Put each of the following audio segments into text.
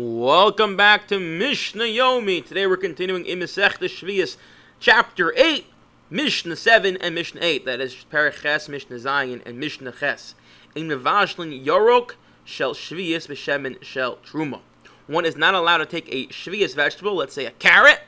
Welcome back to Mishnah Yomi. Today we're continuing in Masech Shvius, chapter 8, Mishnah 7 and Mishnah 8. That is Perek Ches, Mishnah Zayin, and Mishnah Ches. In Mevashlin Yorok shel Shvius b'shemen shel Truma. One is not allowed to take a Shvius vegetable, let's say a carrot,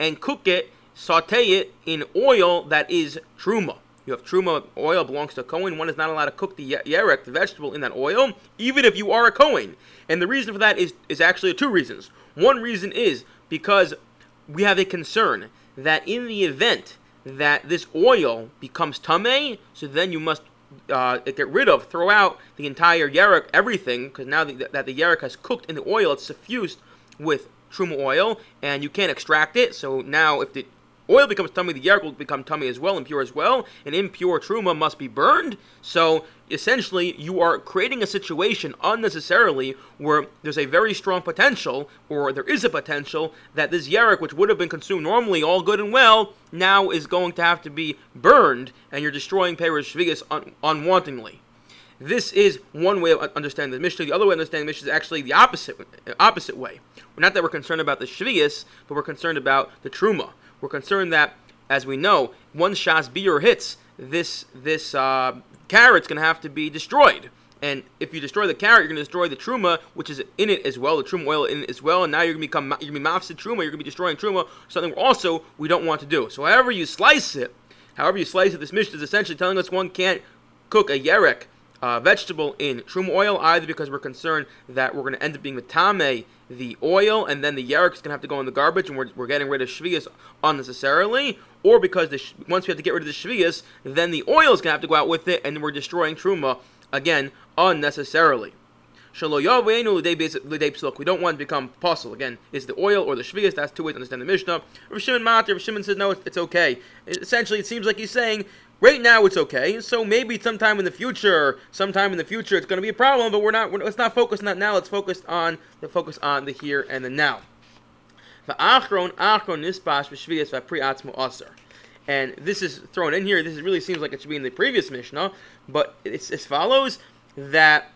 and cook it, saute it in oil that is Truma. You have truma oil belongs to a Kohen. One is not allowed to cook the yerek, the vegetable, in that oil, even if you are a Kohen. And the reason for that is, is actually two reasons. One reason is because we have a concern that in the event that this oil becomes tame, so then you must uh, get rid of, throw out the entire yerek, everything, because now the, that the yerek has cooked in the oil, it's suffused with truma oil, and you can't extract it. So now, if the oil becomes tummy, the yerek will become tummy as well, impure as well, and impure truma must be burned. So essentially, you are creating a situation unnecessarily where there's a very strong potential, or there is a potential, that this yerek, which would have been consumed normally, all good and well, now is going to have to be burned, and you're destroying Perish Shvigas un- unwantingly. This is one way of understanding the Mishnah. The other way of understanding the Mishnah is actually the opposite opposite way. Not that we're concerned about the Shvias, but we're concerned about the Truma. We're concerned that, as we know, once Shas Biur hits, this this uh, carrot's going to have to be destroyed. And if you destroy the carrot, you're going to destroy the truma, which is in it as well, the truma oil in it as well. And now you're going to become you're going to be mafsid truma. You're going to be destroying truma, something also we don't want to do. So however you slice it, however you slice it, this Mishnah is essentially telling us one can't cook a yerek uh, vegetable in truma oil either because we're concerned that we're going to end up being tame the oil and then the yerek is going to have to go in the garbage and we're, we're getting rid of shvias unnecessarily or because the, once we have to get rid of the shvias then the oil is going to have to go out with it and we're destroying truma again unnecessarily we don't want to become apostle. Again, is the oil or the shvias? That's two ways to understand the Mishnah. Rav Shimon Matir, Rav Shimon says no, it's okay. Essentially, it seems like he's saying Right now it's okay, so maybe sometime in the future, sometime in the future it's going to be a problem. But we're not. We're, let's not focus on that now. Let's focus on the focus on the here and the now. And this is thrown in here. This really seems like it should be in the previous Mishnah, but it's as follows: that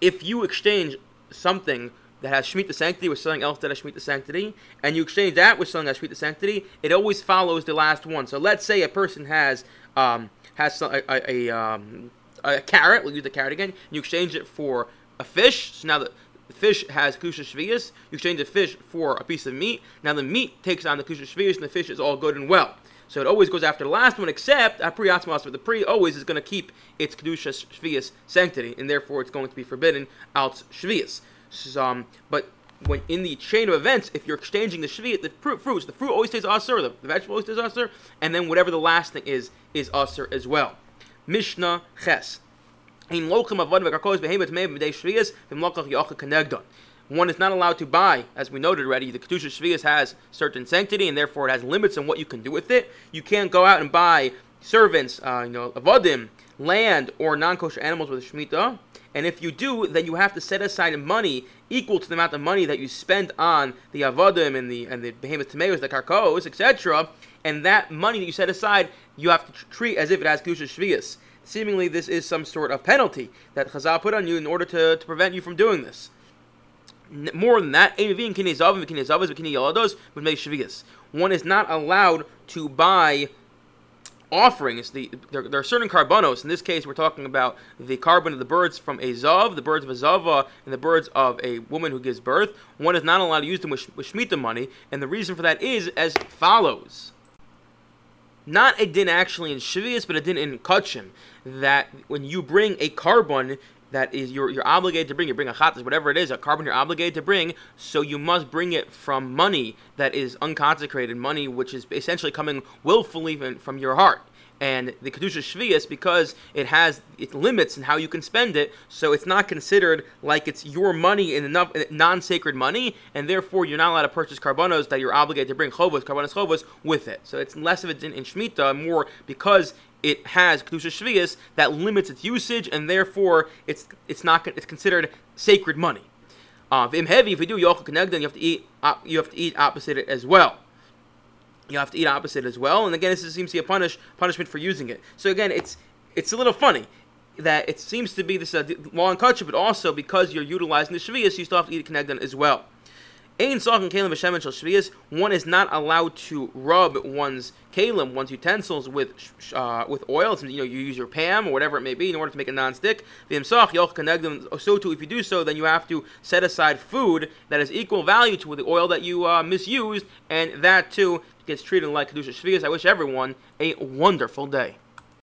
if you exchange something that has Shemitah sanctity with something else that has Shemitah sanctity, and you exchange that with something that has Shemitah sanctity, it always follows the last one. So let's say a person has um, has a, a, a, um, a, carrot. We'll use the carrot again. You exchange it for a fish. So now the, fish has kedusha shvius. You exchange the fish for a piece of meat. Now the meat takes on the kedusha shvius, and the fish is all good and well. So it always goes after the last one, except a atzmas, but the pri always is going to keep its kedusha shvius sanctity, and therefore it's going to be forbidden out shvius. So, um, but when in the chain of events, if you're exchanging the shviat, the fruit, fruits, the fruit always stays usher, the, the vegetable always stays usher, and then whatever the last thing is, is usher as well. Mishnah Ches. One is not allowed to buy, as we noted already, the Kedusha Shvias has certain sanctity, and therefore it has limits on what you can do with it. You can't go out and buy servants, uh, you know, avodim, land, or non-kosher animals with a Shemitah. And if you do, then you have to set aside money equal to the amount of money that you spend on the avodim and the and the behemoth tomatoes, the karkos, etc. And that money that you set aside, you have to treat as if it has kedusha shvius. Seemingly, this is some sort of penalty that Chazal put on you in order to, to prevent you from doing this. More than that, one is not allowed to buy offerings. The there, there, are certain korbanos. In this case, we're talking about the korban of the birds from a zav, the birds of a zava, and the birds of a woman who gives birth. One is not allowed to use them with, with shmita money, and the reason for that is as follows. Not a din actually in Shvius, but a din in Kachim. That when you bring a korban that is you're, you're obligated to bring. You bring a chatas, whatever it is, a korban you're obligated to bring. So you must bring it from money that is unconsecrated, money which is essentially coming willfully from your heart. And the kedusha shvius because it has it limits in how you can spend it, so it's not considered like it's your money in enough uh, non-sacred money, and therefore you're not allowed to purchase korbanos that you're obligated to bring chovos, korbanos chovos with it. So it's less of it in, in shmita, more because it has kedusha shvius that limits its usage, and therefore it's it's not it's considered sacred money. Uh, if heavy, if you do yochel then you have to eat you have to eat opposite it as well. You have to eat opposite as well, and again, this seems to be a punish punishment for using it. So again, it's it's a little funny. that it seems to be this uh, law and culture, but also because you're utilizing the shvius, you still have to eat kenegdan as well. Ein Sachin Keilim B'Shemen Shel Shvias, one is not allowed to rub one's keilim, one's utensils with uh, with and you know you use your pam or whatever it may be in order to make a non-stick. So too, if you do so, then you have to set aside food that is equal value to the oil that you uh, misused, and that too gets treated like kedusha shvias. I wish everyone a wonderful day.